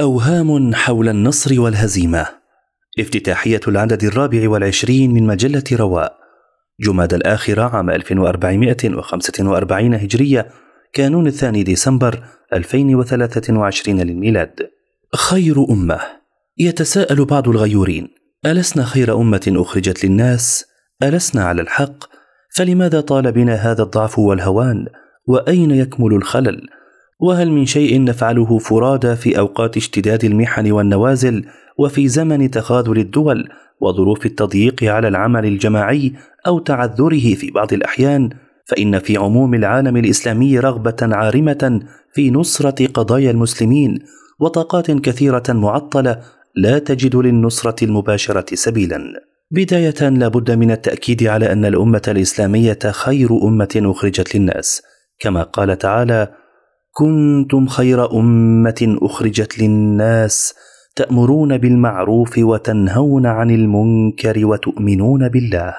أوهام حول النصر والهزيمة افتتاحية العدد الرابع والعشرين من مجلة رواء جماد الآخرة عام 1445 هجرية كانون الثاني ديسمبر 2023 للميلاد خير أمة يتساءل بعض الغيورين ألسنا خير أمة أخرجت للناس؟ ألسنا على الحق؟ فلماذا طال بنا هذا الضعف والهوان؟ وأين يكمل الخلل؟ وهل من شيء نفعله فرادى في أوقات اشتداد المحن والنوازل وفي زمن تخاذل الدول وظروف التضييق على العمل الجماعي أو تعذره في بعض الأحيان؟ فإن في عموم العالم الإسلامي رغبة عارمة في نصرة قضايا المسلمين وطاقات كثيرة معطلة لا تجد للنصرة المباشرة سبيلا. بداية لابد من التأكيد على أن الأمة الإسلامية خير أمة أخرجت للناس. كما قال تعالى كنتم خير أمة أخرجت للناس تأمرون بالمعروف وتنهون عن المنكر وتؤمنون بالله.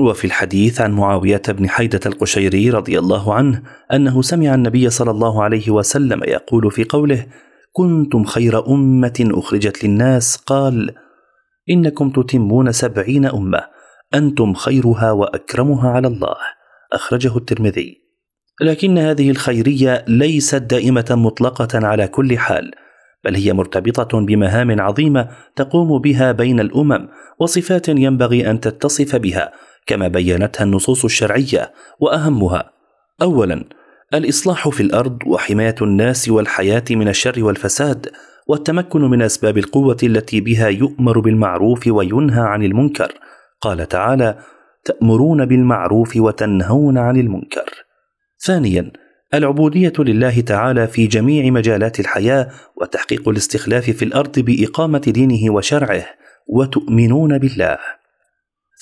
وفي الحديث عن معاوية بن حيدة القشيري رضي الله عنه أنه سمع النبي صلى الله عليه وسلم يقول في قوله كنتم خير أمة أخرجت للناس قال إنكم تتمون سبعين أمة أنتم خيرها وأكرمها على الله أخرجه الترمذي. لكن هذه الخيرية ليست دائمة مطلقة على كل حال بل هي مرتبطة بمهام عظيمة تقوم بها بين الأمم وصفات ينبغي أن تتصف بها كما بينتها النصوص الشرعية وأهمها اولا الإصلاح في الأرض وحماية الناس والحياة من الشر والفساد والتمكن من أسباب القوة التي بها يؤمر بالمعروف وينهى عن المنكر. قال تعالى تأمرون بالمعروف وتنهون عن المنكر. ثانيا العبودية لله تعالى في جميع مجالات الحياة وتحقيق الاستخلاف في الأرض بإقامة دينه وشرعه وتؤمنون بالله.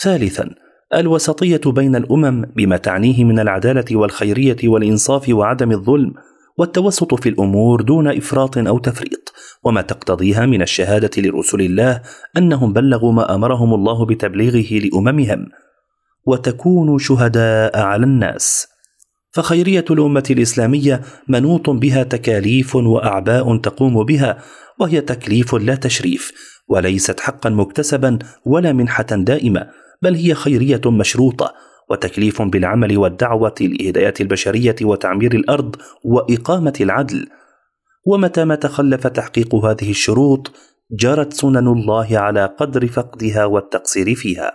ثالثا الوسطية بين الأمم بما تعنيه من العدالة والخيرية والإنصاف وعدم الظلم والتوسط في الأمور دون إفراط أو تفريط وما تقتضيها من الشهادة لرسل الله أنهم بلغوا ما أمرهم الله بتبليغه لأممهم. وتكونوا شهداء على الناس. فخيرية الأمة الإسلامية منوط بها تكاليف وأعباء تقوم بها وهي تكليف لا تشريف وليست حقا مكتسبا ولا منحة دائمة بل هي خيرية مشروطة وتكليف بالعمل والدعوة لهداية البشرية وتعمير الأرض وإقامة العدل. ومتى ما تخلف تحقيق هذه الشروط جرت سنن الله على قدر فقدها والتقصير فيها.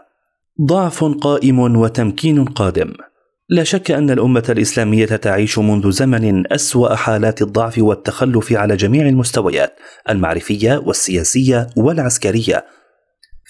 ضعف قائم وتمكين قادم. لا شك أن الأمة الإسلامية تعيش منذ زمن أسوأ حالات الضعف والتخلف على جميع المستويات المعرفية والسياسية والعسكرية.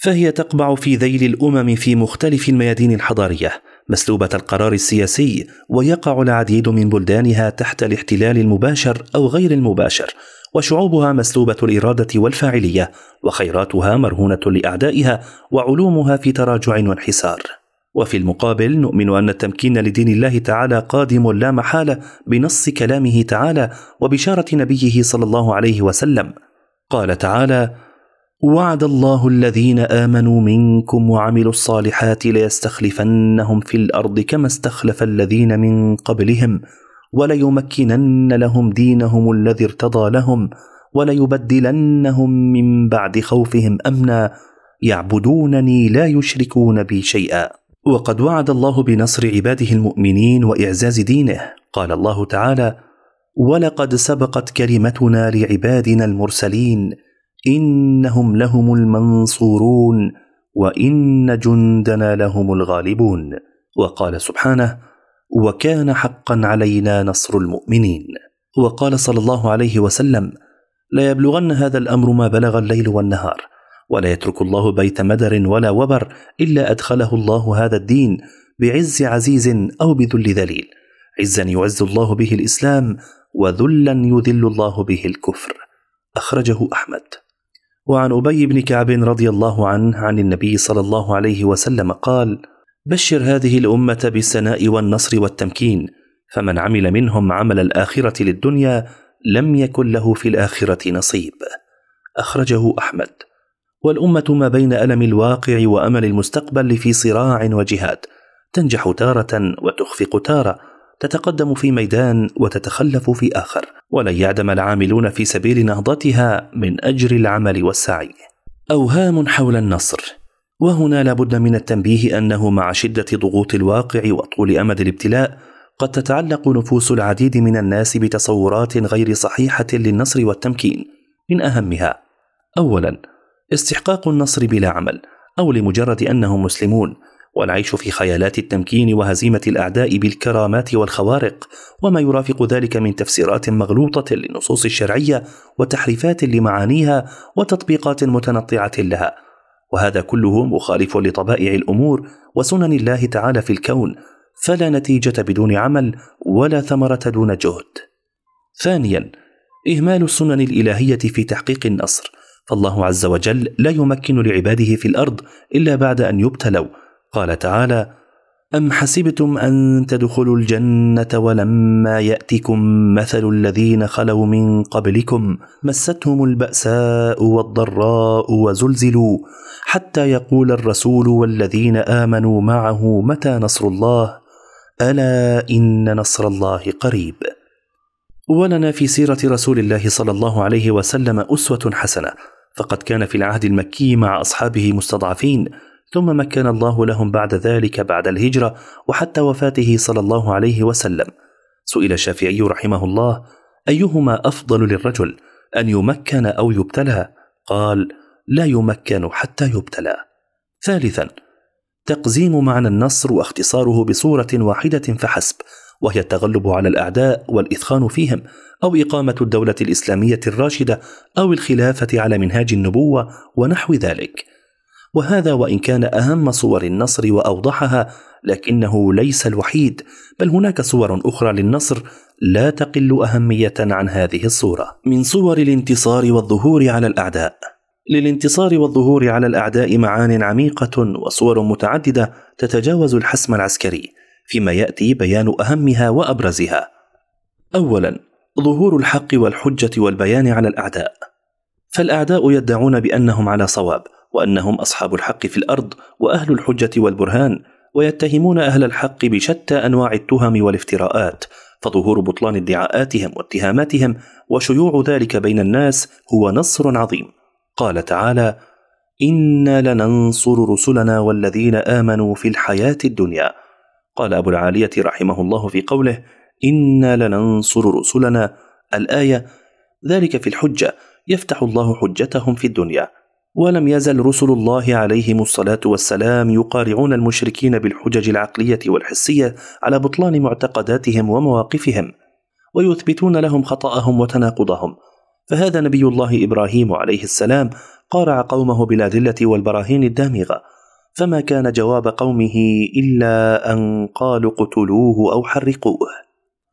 فهي تقبع في ذيل الأمم في مختلف الميادين الحضارية مسلوبة القرار السياسي ويقع العديد من بلدانها تحت الاحتلال المباشر أو غير المباشر وشعوبها مسلوبة الإرادة والفاعلية وخيراتها مرهونة لأعدائها وعلومها في تراجع وانحسار. وفي المقابل نؤمن أن التمكين لدين الله تعالى قادم لا محالة بنص كلامه تعالى وبشارة نبيه صلى الله عليه وسلم. قال تعالى وعد الله الذين آمنوا منكم وعملوا الصالحات ليستخلفنهم في الأرض كما استخلف الذين من قبلهم وليمكنن لهم دينهم الذي ارتضى لهم وليبدلنهم من بعد خوفهم أمنا يعبدونني لا يشركون بي شيئا. وقد وعد الله بنصر عباده المؤمنين وإعزاز دينه. قال الله تعالى ولقد سبقت كلمتنا لعبادنا المرسلين إنهم لهم المنصورون وإن جندنا لهم الغالبون وقال سبحانه وكان حقا علينا نصر المؤمنين وقال صلى الله عليه وسلم لا يبلغن هذا الأمر ما بلغ الليل والنهار ولا يترك الله بيت مدر ولا وبر إلا أدخله الله هذا الدين بعز عزيز أو بذل ذليل. عزا يعز الله به الإسلام وذلا يذل الله به الكفر. أخرجه أحمد. وعن أبي بن كعب رضي الله عنه عن النبي صلى الله عليه وسلم قال بشر هذه الأمة بالسناء والنصر والتمكين فمن عمل منهم عمل الآخرة للدنيا لم يكن له في الآخرة نصيب. أخرجه أحمد. والأمة ما بين ألم الواقع وأمل المستقبل في صراع وجهاد تنجح تارة وتخفق تارة تتقدم في ميدان وتتخلف في آخر ولن يعدم العاملون في سبيل نهضتها من أجر العمل والسعي. أوهام حول النصر. وهنا لابد من التنبيه أنه مع شدة ضغوط الواقع وطول أمد الابتلاء قد تتعلق نفوس العديد من الناس بتصورات غير صحيحة للنصر والتمكين من أهمها. أولا استحقاق النصر بلا عمل أو لمجرد أنهم مسلمون. والعيش في خيالات التمكين وهزيمة الأعداء بالكرامات والخوارق وما يرافق ذلك من تفسيرات مغلوطة للنصوص الشرعية وتحريفات لمعانيها وتطبيقات متنطعة لها. وهذا كله مخالف لطبائع الأمور وسنن الله تعالى في الكون فلا نتيجة بدون عمل ولا ثمرة دون جهد. ثانيا إهمال السنن الإلهية في تحقيق النصر. فالله عز وجل لا يمكن لعباده في الأرض إلا بعد أن يبتلوا. قال تعالى ام حسبتم ان تدخلوا الجنه ولما ياتكم مثل الذين خلوا من قبلكم مستهم الباساء والضراء وزلزلوا حتى يقول الرسول والذين امنوا معه متى نصر الله؟ الا ان نصر الله قريب. ولنا في سيره رسول الله صلى الله عليه وسلم اسوه حسنه. فقد كان في العهد المكي مع أصحابه مستضعفين ثم مكن الله لهم بعد ذلك بعد الهجرة وحتى وفاته صلى الله عليه وسلم. سئل الشافعي رحمه الله أيهما أفضل للرجل أن يمكن أو يبتلى؟ قال لا يمكن حتى يبتلى. ثالثا تقزيم معنى النصر واختصاره بصورة واحدة فحسب وهي التغلب على الأعداء والإثخان فيهم أو إقامة الدولة الإسلامية الراشدة أو الخلافة على منهاج النبوة ونحو ذلك. وهذا وإن كان أهم صور النصر وأوضحها لكنه ليس الوحيد بل هناك صور أخرى للنصر لا تقل أهمية عن هذه الصورة. من صور الانتصار والظهور على الأعداء. للانتصار والظهور على الأعداء معان عميقة وصور متعددة تتجاوز الحسم العسكري. فيما يأتي بيان أهمها وأبرزها. اولا ظهور الحق والحجة والبيان على الأعداء. فالأعداء يدعون بأنهم على صواب وأنهم أصحاب الحق في الأرض وأهل الحجة والبرهان ويتهمون أهل الحق بشتى أنواع التهم والافتراءات فظهور بطلان ادعاءاتهم واتهاماتهم وشيوع ذلك بين الناس هو نصر عظيم. قال تعالى أنا لننصر رسلنا والذين امنوا في الحياة الدنيا قال أبو العالية رحمه الله في قوله إنا لننصر رسلنا. الآية ذلك في الحجة يفتح الله حجتهم في الدنيا ولم يزل رسل الله عليهم الصلاة والسلام يقارعون المشركين بالحجج العقلية والحسية على بطلان معتقداتهم ومواقفهم ويثبتون لهم خطأهم وتناقضهم. فهذا نبي الله إبراهيم عليه السلام قارع قومه بالادله والبراهين الدامغة فما كان جواب قومه إلا أن قالوا اقتلوه أو حرقوه.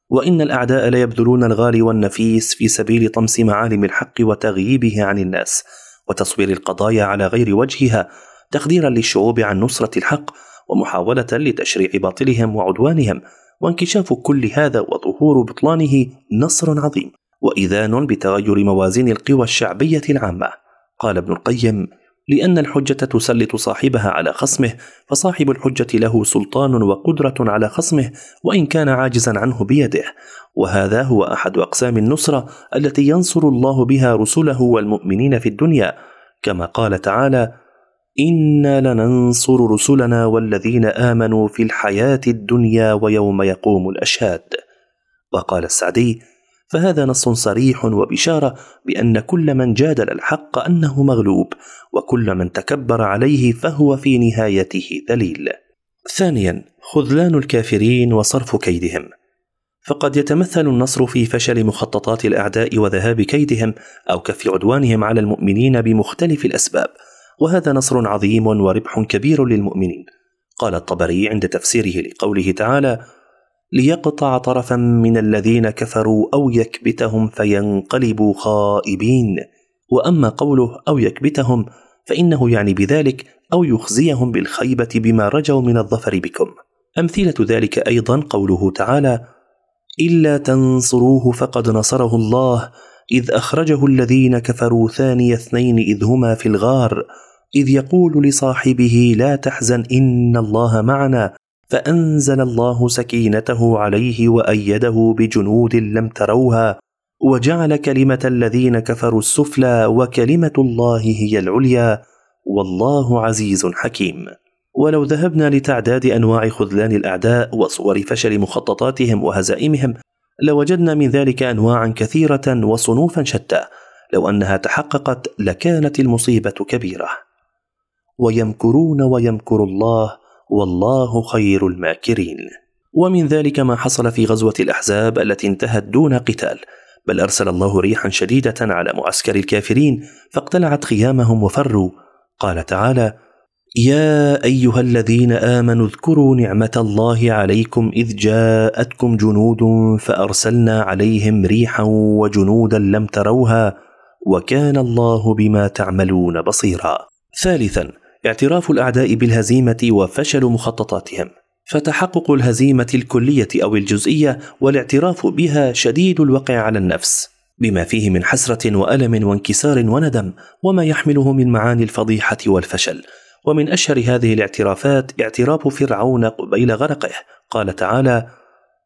وإن الأعداء ليبذلون الغالي والنفيس في سبيل طمس معالم الحق وتغييبه عن الناس وتصوير القضايا على غير وجهها تخديرا للشعوب عن نصرة الحق ومحاولة لتشريع باطلهم وعدوانهم وانكشاف كل هذا وظهور بطلانه نصر عظيم وإذان بتغير موازين القوى الشعبية العامة. قال ابن القيم لأن الحجة تسلط صاحبها على خصمه فصاحب الحجة له سلطان وقدرة على خصمه وإن كان عاجزا عنه بيده. وهذا هو أحد أقسام النصرة التي ينصر الله بها رسله والمؤمنين في الدنيا. كما قال تعالى إنا لننصر رسلنا والذين آمنوا في الحياة الدنيا ويوم يقوم الأشهاد وقال السعدي فهذا نص صريح وبشارة بأن كل من جادل الحق أنه مغلوب وكل من تكبر عليه فهو في نهايته ذليل. ثانيا خذلان الكافرين وصرف كيدهم. فقد يتمثل النصر في فشل مخططات الأعداء وذهاب كيدهم أو كف عدوانهم على المؤمنين بمختلف الأسباب. وهذا نصر عظيم وربح كبير للمؤمنين. قال الطبري عند تفسيره لقوله تعالى ليقطع طرفا من الذين كفروا أو يكبتهم فينقلبوا خائبين. وأما قوله أو يكبتهم فإنه يعني بذلك أو يخزيهم بالخيبة بما رجوا من الظفر بكم. أمثلة ذلك أيضا قوله تعالى إلا تنصروه فقد نصره الله إذ أخرجه الذين كفروا ثاني اثنين إذ هما في الغار إذ يقول لصاحبه لا تحزن إن الله معنا. فأنزل الله سكينته عليه وأيده بجنود لم تروها وجعل كلمة الذين كفروا السفلى وكلمة الله هي العليا والله عزيز حكيم. ولو ذهبنا لتعداد أنواع خذلان الأعداء وصور فشل مخططاتهم وهزائمهم لوجدنا من ذلك انواعا كثيرة وصنوفا شتى لو أنها تحققت لكانت المصيبة كبيرة. ويمكرون ويمكر الله والله خير الماكرين. ومن ذلك ما حصل في غزوة الأحزاب التي انتهت دون قتال بل أرسل الله ريحا شديدة على معسكر الكافرين فاقتلعت خيامهم وفروا. قال تعالى يا أيها الذين آمنوا اذكروا نعمة الله عليكم إذ جاءتكم جنود فأرسلنا عليهم ريحا وجنودا لم تروها وكان الله بما تعملون بصيرا. ثالثا اعتراف الأعداء بالهزيمة وفشل مخططاتهم. فتحقق الهزيمة الكلية أو الجزئية والاعتراف بها شديد الوقع على النفس بما فيه من حسرة وألم وانكسار وندم وما يحمله من معاني الفضيحة والفشل. ومن أشهر هذه الاعترافات اعتراف فرعون قبيل غرقه. قال تعالى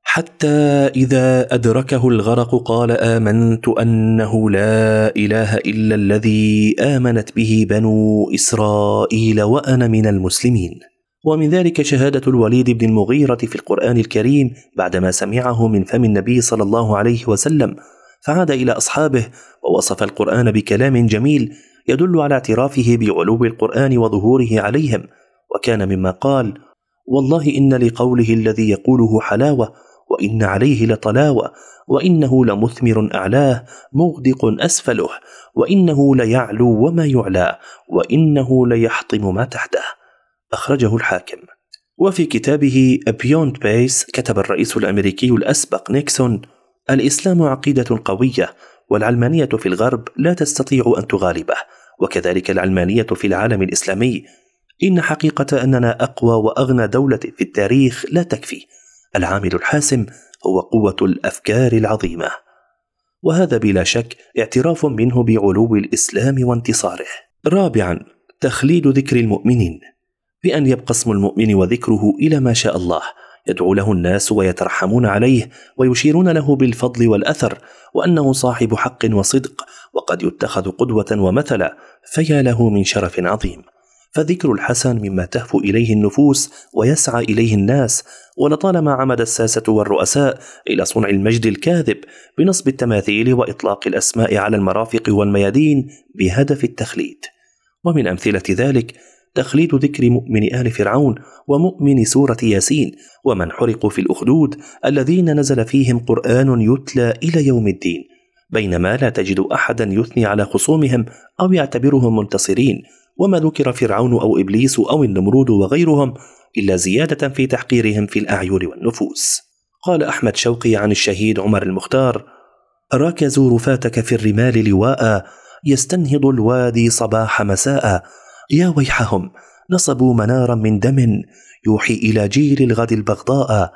حتى إذا أدركه الغرق قال آمنت أنه لا إله إلا الذي آمنت به بنو إسرائيل وأنا من المسلمين. ومن ذلك شهادة الوليد بن المغيرة في القرآن الكريم بعدما سمعه من فم النبي صلى الله عليه وسلم فعاد إلى أصحابه ووصف القرآن بكلام جميل يدل على اعترافه بعلو القرآن وظهوره عليهم وكان مما قال والله إن لقوله الذي يقوله حلاوة وإن عليه لطلاوة وإنه لمثمر أعلاه مغدق أسفله وإنه ليعلو وما يعلى وإنه ليحطم ما تحته. أخرجه الحاكم. وفي كتابه Beyond Peace كتب الرئيس الأمريكي الأسبق نيكسون الإسلام عقيدة قوية والعلمانية في الغرب لا تستطيع أن تغالبه وكذلك العلمانية في العالم الإسلامي. إن حقيقة أننا أقوى وأغنى دولة في التاريخ لا تكفي. العامل الحاسم هو قوة الأفكار العظيمة. وهذا بلا شك اعتراف منه بعلو الإسلام وانتصاره. رابعا تخليد ذكر المؤمنين. بأن يبقى اسم المؤمن وذكره إلى ما شاء الله يدعو له الناس ويترحمون عليه ويشيرون له بالفضل والأثر وأنه صاحب حق وصدق وقد يتخذ قدوة ومثلا فيا له من شرف عظيم. فذكر الحسن مما تهفو إليه النفوس ويسعى إليه الناس ولطالما عمد الساسة والرؤساء إلى صنع المجد الكاذب بنصب التماثيل وإطلاق الأسماء على المرافق والميادين بهدف التخليد. ومن أمثلة ذلك تخليد ذكر مؤمن آل فرعون ومؤمن سورة ياسين ومن حرقوا في الأخدود الذين نزل فيهم قرآن يتلى إلى يوم الدين بينما لا تجد أحدا يثني على خصومهم أو يعتبرهم منتصرين وما ذكر فرعون أو إبليس أو النمرود وغيرهم إلا زيادة في تحقيرهم في الأعين والنفوس. قال أحمد شوقي عن الشهيد عمر المختار ركزوا رفاتك في الرمال لواء يستنهض الوادي صباح مساء. يا ويحهم نصبوا منارا من دم يوحي إلى جيل الغد البغضاء.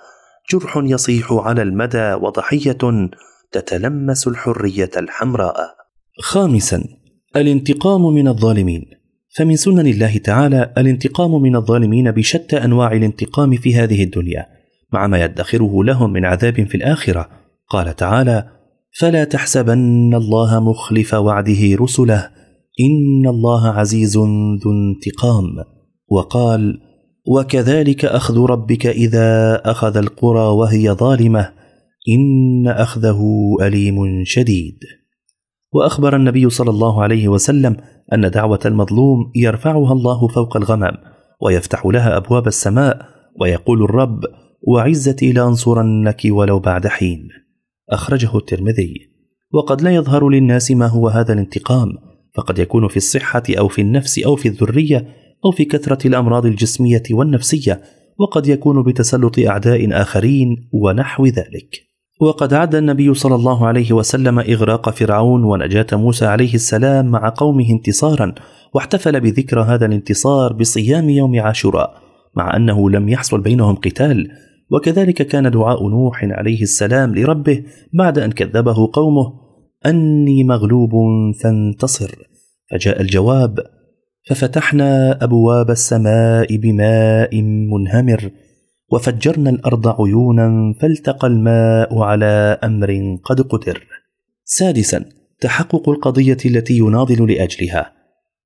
جرح يصيح على المدى وضحية تتلمس الحرية الحمراء. خامسا الانتقام من الظالمين. فمن سنن الله تعالى الانتقام من الظالمين بشتى أنواع الانتقام في هذه الدنيا مع ما يدخره لهم من عذاب في الآخرة. قال تعالى فلا تحسبن الله مخلف وعده رسله إن الله عزيز ذو انتقام وقال وكذلك أخذ ربك إذا أخذ القرى وهي ظالمة إن أخذه أليم شديد وأخبر النبي صلى الله عليه وسلم أن دعوة المظلوم يرفعها الله فوق الغمام ويفتح لها أبواب السماء ويقول الرب وعزتي لأنصرنك ولو بعد حين أخرجه الترمذي. وقد لا يظهر للناس ما هو هذا الانتقام فقد يكون في الصحة أو في النفس أو في الذرية أو في كثرة الأمراض الجسمية والنفسية وقد يكون بتسلط أعداء آخرين ونحو ذلك. وقد عد النبي صلى الله عليه وسلم إغراق فرعون ونجاة موسى عليه السلام مع قومه انتصارا واحتفل بذكرى هذا الانتصار بصيام يوم عاشوراء مع أنه لم يحصل بينهم قتال. وكذلك كان دعاء نوح عليه السلام لربه بعد أن كذبه قومه أني مغلوب فانتصر. فجاء الجواب ففتحنا أبواب السماء بماء منهمر وفجرنا الأرض عيونا فالتقى الماء على أمر قد قدر سادسا تحقق القضية التي يناضل لأجلها.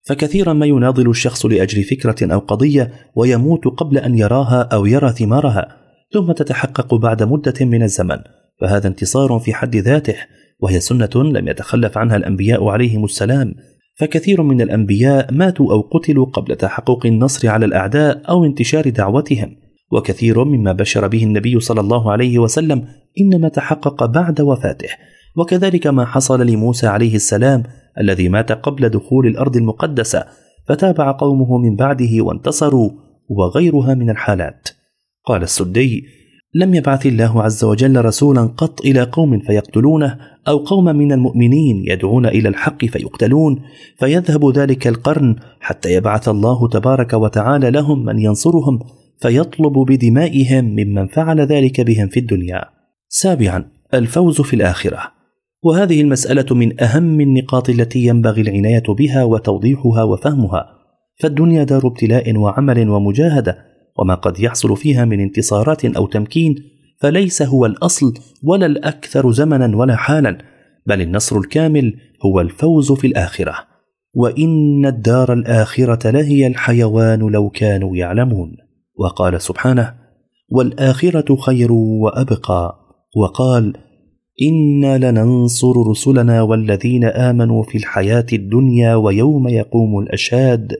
فكثيرا ما يناضل الشخص لأجل فكرة أو قضية ويموت قبل أن يراها أو يرى ثمارها ثم تتحقق بعد مدة من الزمن. فهذا انتصار في حد ذاته وهي سنة لم يتخلف عنها الأنبياء عليهم السلام. فكثير من الأنبياء ماتوا أو قتلوا قبل تحقق النصر على الأعداء أو انتشار دعوتهم. وكثير مما بشر به النبي صلى الله عليه وسلم إنما تحقق بعد وفاته. وكذلك ما حصل لموسى عليه السلام الذي مات قبل دخول الأرض المقدسة فتابع قومه من بعده وانتصروا وغيرها من الحالات. قال السدي لم يبعث الله عز وجل رسولا قط إلى قوم فيقتلونه أو قوم من المؤمنين يدعون إلى الحق فيقتلون فيذهب ذلك القرن حتى يبعث الله تبارك وتعالى لهم من ينصرهم فيطلب بدمائهم ممن فعل ذلك بهم في الدنيا. سابعا الفوز في الآخرة. وهذه المسألة من أهم النقاط التي ينبغي العناية بها وتوضيحها وفهمها. فالدنيا دار ابتلاء وعمل ومجاهدة وما قد يحصل فيها من انتصارات أو تمكين فليس هو الأصل ولا الأكثر زمنا ولا حالا بل النصر الكامل هو الفوز في الآخرة. وإن الدار الآخرة لهي الحيوان لو كانوا يعلمون. وقال سبحانه والآخرة خير وأبقى. وقال أنا لننصر رسلنا والذين آمنوا في الحياة الدنيا ويوم يقوم الأشهاد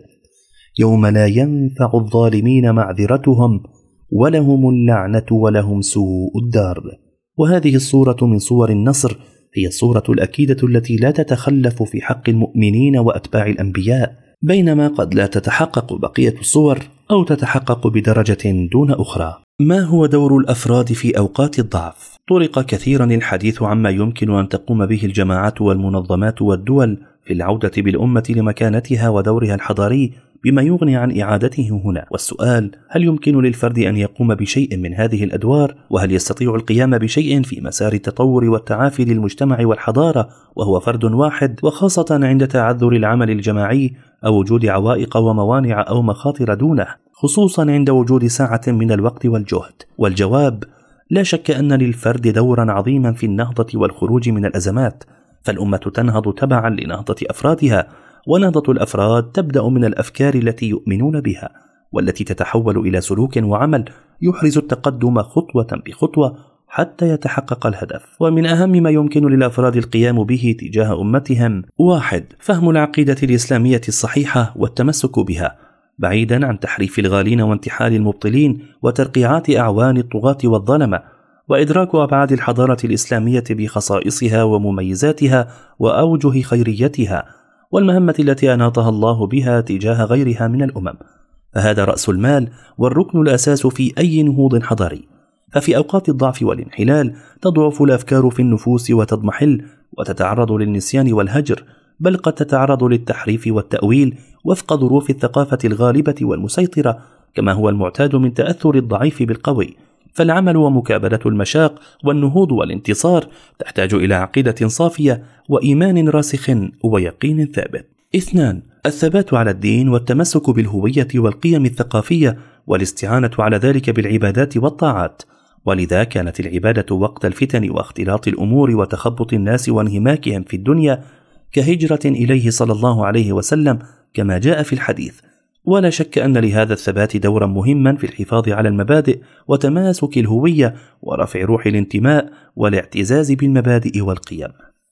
يوم لا ينفع الظالمين معذرتهم ولهم اللعنة ولهم سوء الدار. وهذه الصورة من صور النصر هي الصورة الأكيدة التي لا تتخلف في حق المؤمنين وأتباع الأنبياء بينما قد لا تتحقق بقية الصور. أو تتحقق بدرجة دون أخرى. ما هو دور الأفراد في أوقات الضعف؟ طرق كثيرا الحديث عما يمكن أن تقوم به الجماعات والمنظمات والدول في العودة بالأمة لمكانتها ودورها الحضاري بما يغني عن إعادته هنا. والسؤال هل يمكن للفرد أن يقوم بشيء من هذه الأدوار؟ وهل يستطيع القيام بشيء في مسار التطور والتعافي للمجتمع والحضارة؟ وهو فرد واحد وخاصة عند تعذر العمل الجماعي أو وجود عوائق وموانع أو مخاطر دونه خصوصا عند وجود ساعة من الوقت والجهد. والجواب لا شك أن للفرد دورا عظيما في النهضة والخروج من الأزمات فالأمة تنهض تبعا لنهضة أفرادها ونهضة الأفراد تبدأ من الأفكار التي يؤمنون بها والتي تتحول إلى سلوك وعمل يحرز التقدم خطوة بخطوة حتى يتحقق الهدف. ومن أهم ما يمكن للأفراد القيام به تجاه أمتهم واحد فهم العقيدة الإسلامية الصحيحة والتمسك بها بعيدا عن تحريف الغالين وانتحال المبطلين وترقيعات أعوان الطغاة والظلمة وإدراك أبعاد الحضارة الإسلامية بخصائصها ومميزاتها وأوجه خيريتها والمهمة التي أناطها الله بها تجاه غيرها من الأمم. فهذا رأس المال والركن الأساس في أي نهوض حضاري. ففي أوقات الضعف والانحلال تضعف الأفكار في النفوس وتضمحل وتتعرض للنسيان والهجر بل قد تتعرض للتحريف والتأويل وفق ظروف الثقافة الغالبة والمسيطرة كما هو المعتاد من تأثر الضعيف بالقوي فالعمل ومكابدة المشاق والنهوض والانتصار تحتاج إلى عقيدة صافية وإيمان راسخ ويقين ثابت. اثنان الثبات على الدين والتمسك بالهوية والقيم الثقافية والاستعانة على ذلك بالعبادات والطاعات. ولذا كانت العبادة وقت الفتن واختلاط الأمور وتخبط الناس وانهماكهم في الدنيا كهجرة إليه صلى الله عليه وسلم كما جاء في الحديث. ولا شك أن لهذا الثبات دورا مهما في الحفاظ على المبادئ وتماسك الهوية ورفع روح الانتماء والاعتزاز بالمبادئ والقيم.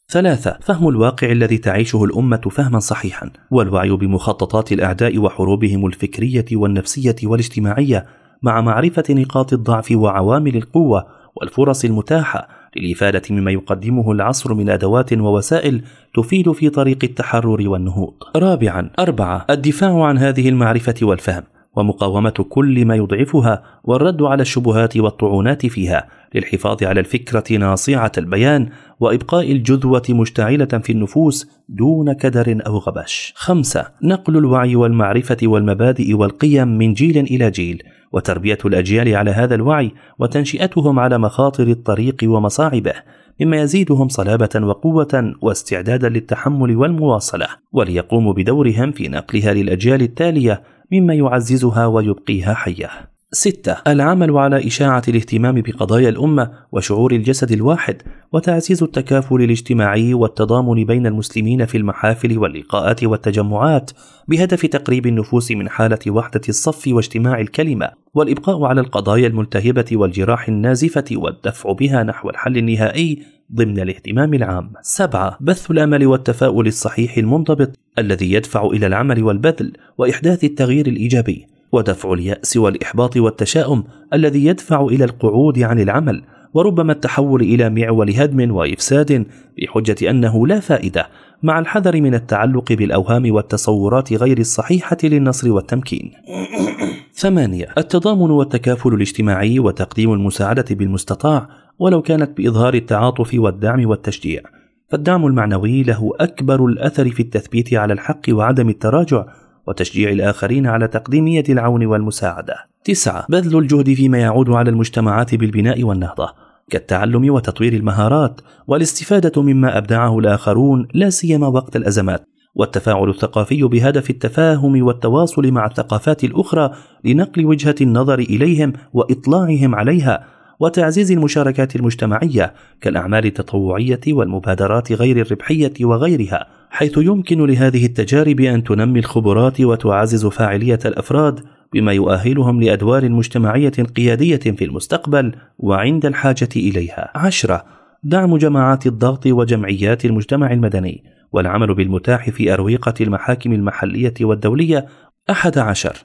ثلاثة فهم الواقع الذي تعيشه الأمة فهما صحيحا والوعي بمخططات الأعداء وحروبهم الفكرية والنفسية والاجتماعية مع معرفة نقاط الضعف وعوامل القوة والفرص المتاحة للإفادة مما يقدمه العصر من أدوات ووسائل تفيد في طريق التحرر والنهوض. رابعا أربعة الدفاع عن هذه المعرفة والفهم ومقاومة كل ما يضعفها والرد على الشبهات والطعونات فيها للحفاظ على الفكرة ناصعة البيان وإبقاء الجذوة مشتعلة في النفوس دون كدر أو غبش. خمسة نقل الوعي والمعرفة والمبادئ والقيم من جيل إلى جيل وتربية الأجيال على هذا الوعي وتنشئتهم على مخاطر الطريق ومصاعبه مما يزيدهم صلابة وقوة واستعدادا للتحمل والمواصلة وليقوموا بدورهم في نقلها للأجيال التالية مما يعززها ويبقيها حية. ستة العمل على إشاعة الاهتمام بقضايا الأمة وشعور الجسد الواحد وتعزيز التكافل الاجتماعي والتضامن بين المسلمين في المحافل واللقاءات والتجمعات بهدف تقريب النفوس من حالة وحدة الصف واجتماع الكلمة والإبقاء على القضايا الملتهبة والجراح النازفة والدفع بها نحو الحل النهائي ضمن الاهتمام العام. سبعة بث الأمل والتفاؤل الصحيح المنضبط الذي يدفع إلى العمل والبذل وإحداث التغيير الإيجابي ودفع اليأس والإحباط والتشاؤم الذي يدفع إلى القعود عن العمل وربما التحول إلى معول هدم وإفساد بحجة أنه لا فائدة مع الحذر من التعلق بالأوهام والتصورات غير الصحيحة للنصر والتمكين. ثمانية التضامن والتكافل الاجتماعي وتقديم المساعدة بالمستطاع ولو كانت بإظهار التعاطف والدعم والتشجيع فالدعم المعنوي له أكبر الأثر في التثبيت على الحق وعدم التراجع وتشجيع الآخرين على تقديم يد العون والمساعدة. تسعة. بذل الجهد فيما يعود على المجتمعات بالبناء والنهضة. كالتعلم وتطوير المهارات والاستفادة مما أبدعه الآخرون لا سيما وقت الأزمات. والتفاعل الثقافي بهدف التفاهم والتواصل مع الثقافات الأخرى لنقل وجهة النظر إليهم وإطلاعهم عليها وتعزيز المشاركات المجتمعية كالأعمال التطوعية والمبادرات غير الربحية وغيرها حيث يمكن لهذه التجارب أن تنمي الخبرات وتعزز فاعلية الأفراد بما يؤهلهم لأدوار مجتمعية قيادية في المستقبل وعند الحاجة إليها. عشرة دعم جماعات الضغط وجمعيات المجتمع المدني والعمل بالمتاح في أرويقة المحاكم المحلية والدولية. أحد عشر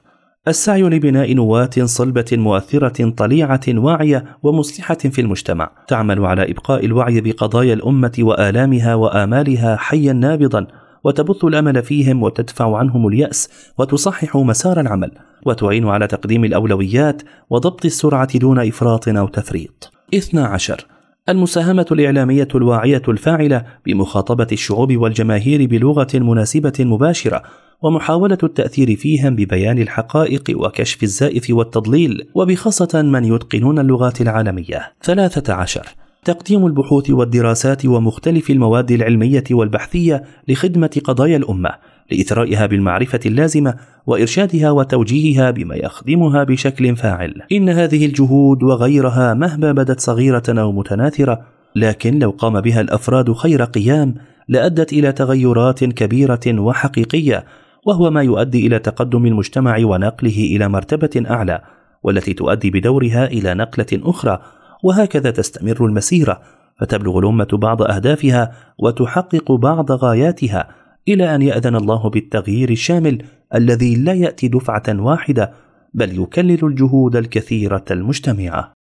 السعي لبناء نواة صلبة مؤثرة طليعة واعية ومصلحة في المجتمع، تعمل على إبقاء الوعي بقضايا الأمة وآلامها وآمالها حيا نابضا، وتبث الأمل فيهم وتدفع عنهم اليأس، وتصحح مسار العمل، وتعين على تقديم الأولويات وضبط السرعة دون إفراط أو تفريط. 12 المساهمة الإعلامية الواعية الفاعلة بمخاطبة الشعوب والجماهير بلغة مناسبة مباشرة ومحاولة التأثير فيهم ببيان الحقائق وكشف الزائف والتضليل وبخاصة من يتقنون اللغات العالمية. 13 تقديم البحوث والدراسات ومختلف المواد العلمية والبحثية لخدمة قضايا الأمة لإثرائها بالمعرفة اللازمة وإرشادها وتوجيهها بما يخدمها بشكل فاعل. إن هذه الجهود وغيرها مهما بدت صغيرة أو متناثرة، لكن لو قام بها الأفراد خير قيام لأدت إلى تغيرات كبيرة وحقيقية وهو ما يؤدي إلى تقدم المجتمع ونقله إلى مرتبة أعلى والتي تؤدي بدورها إلى نقلة أخرى وهكذا تستمر المسيرة فتبلغ الأمة بعض أهدافها وتحقق بعض غاياتها إلى أن يأذن الله بالتغيير الشامل الذي لا يأتي دفعة واحدة بل يكلل الجهود الكثيرة المجتمعة.